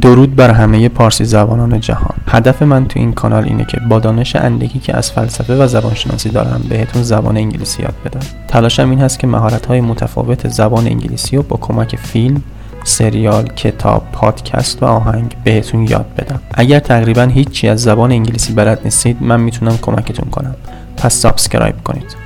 درود بر همه پارسی زبانان جهان هدف من تو این کانال اینه که با دانش اندکی که از فلسفه و زبانشناسی دارم بهتون زبان انگلیسی یاد بدم تلاشم این هست که مهارت‌های متفاوت زبان انگلیسی رو با کمک فیلم سریال، کتاب، پادکست و آهنگ بهتون یاد بدم. اگر تقریبا هیچی از زبان انگلیسی بلد نیستید من می‌تونم کمکتون کنم. پس subscribe کنید.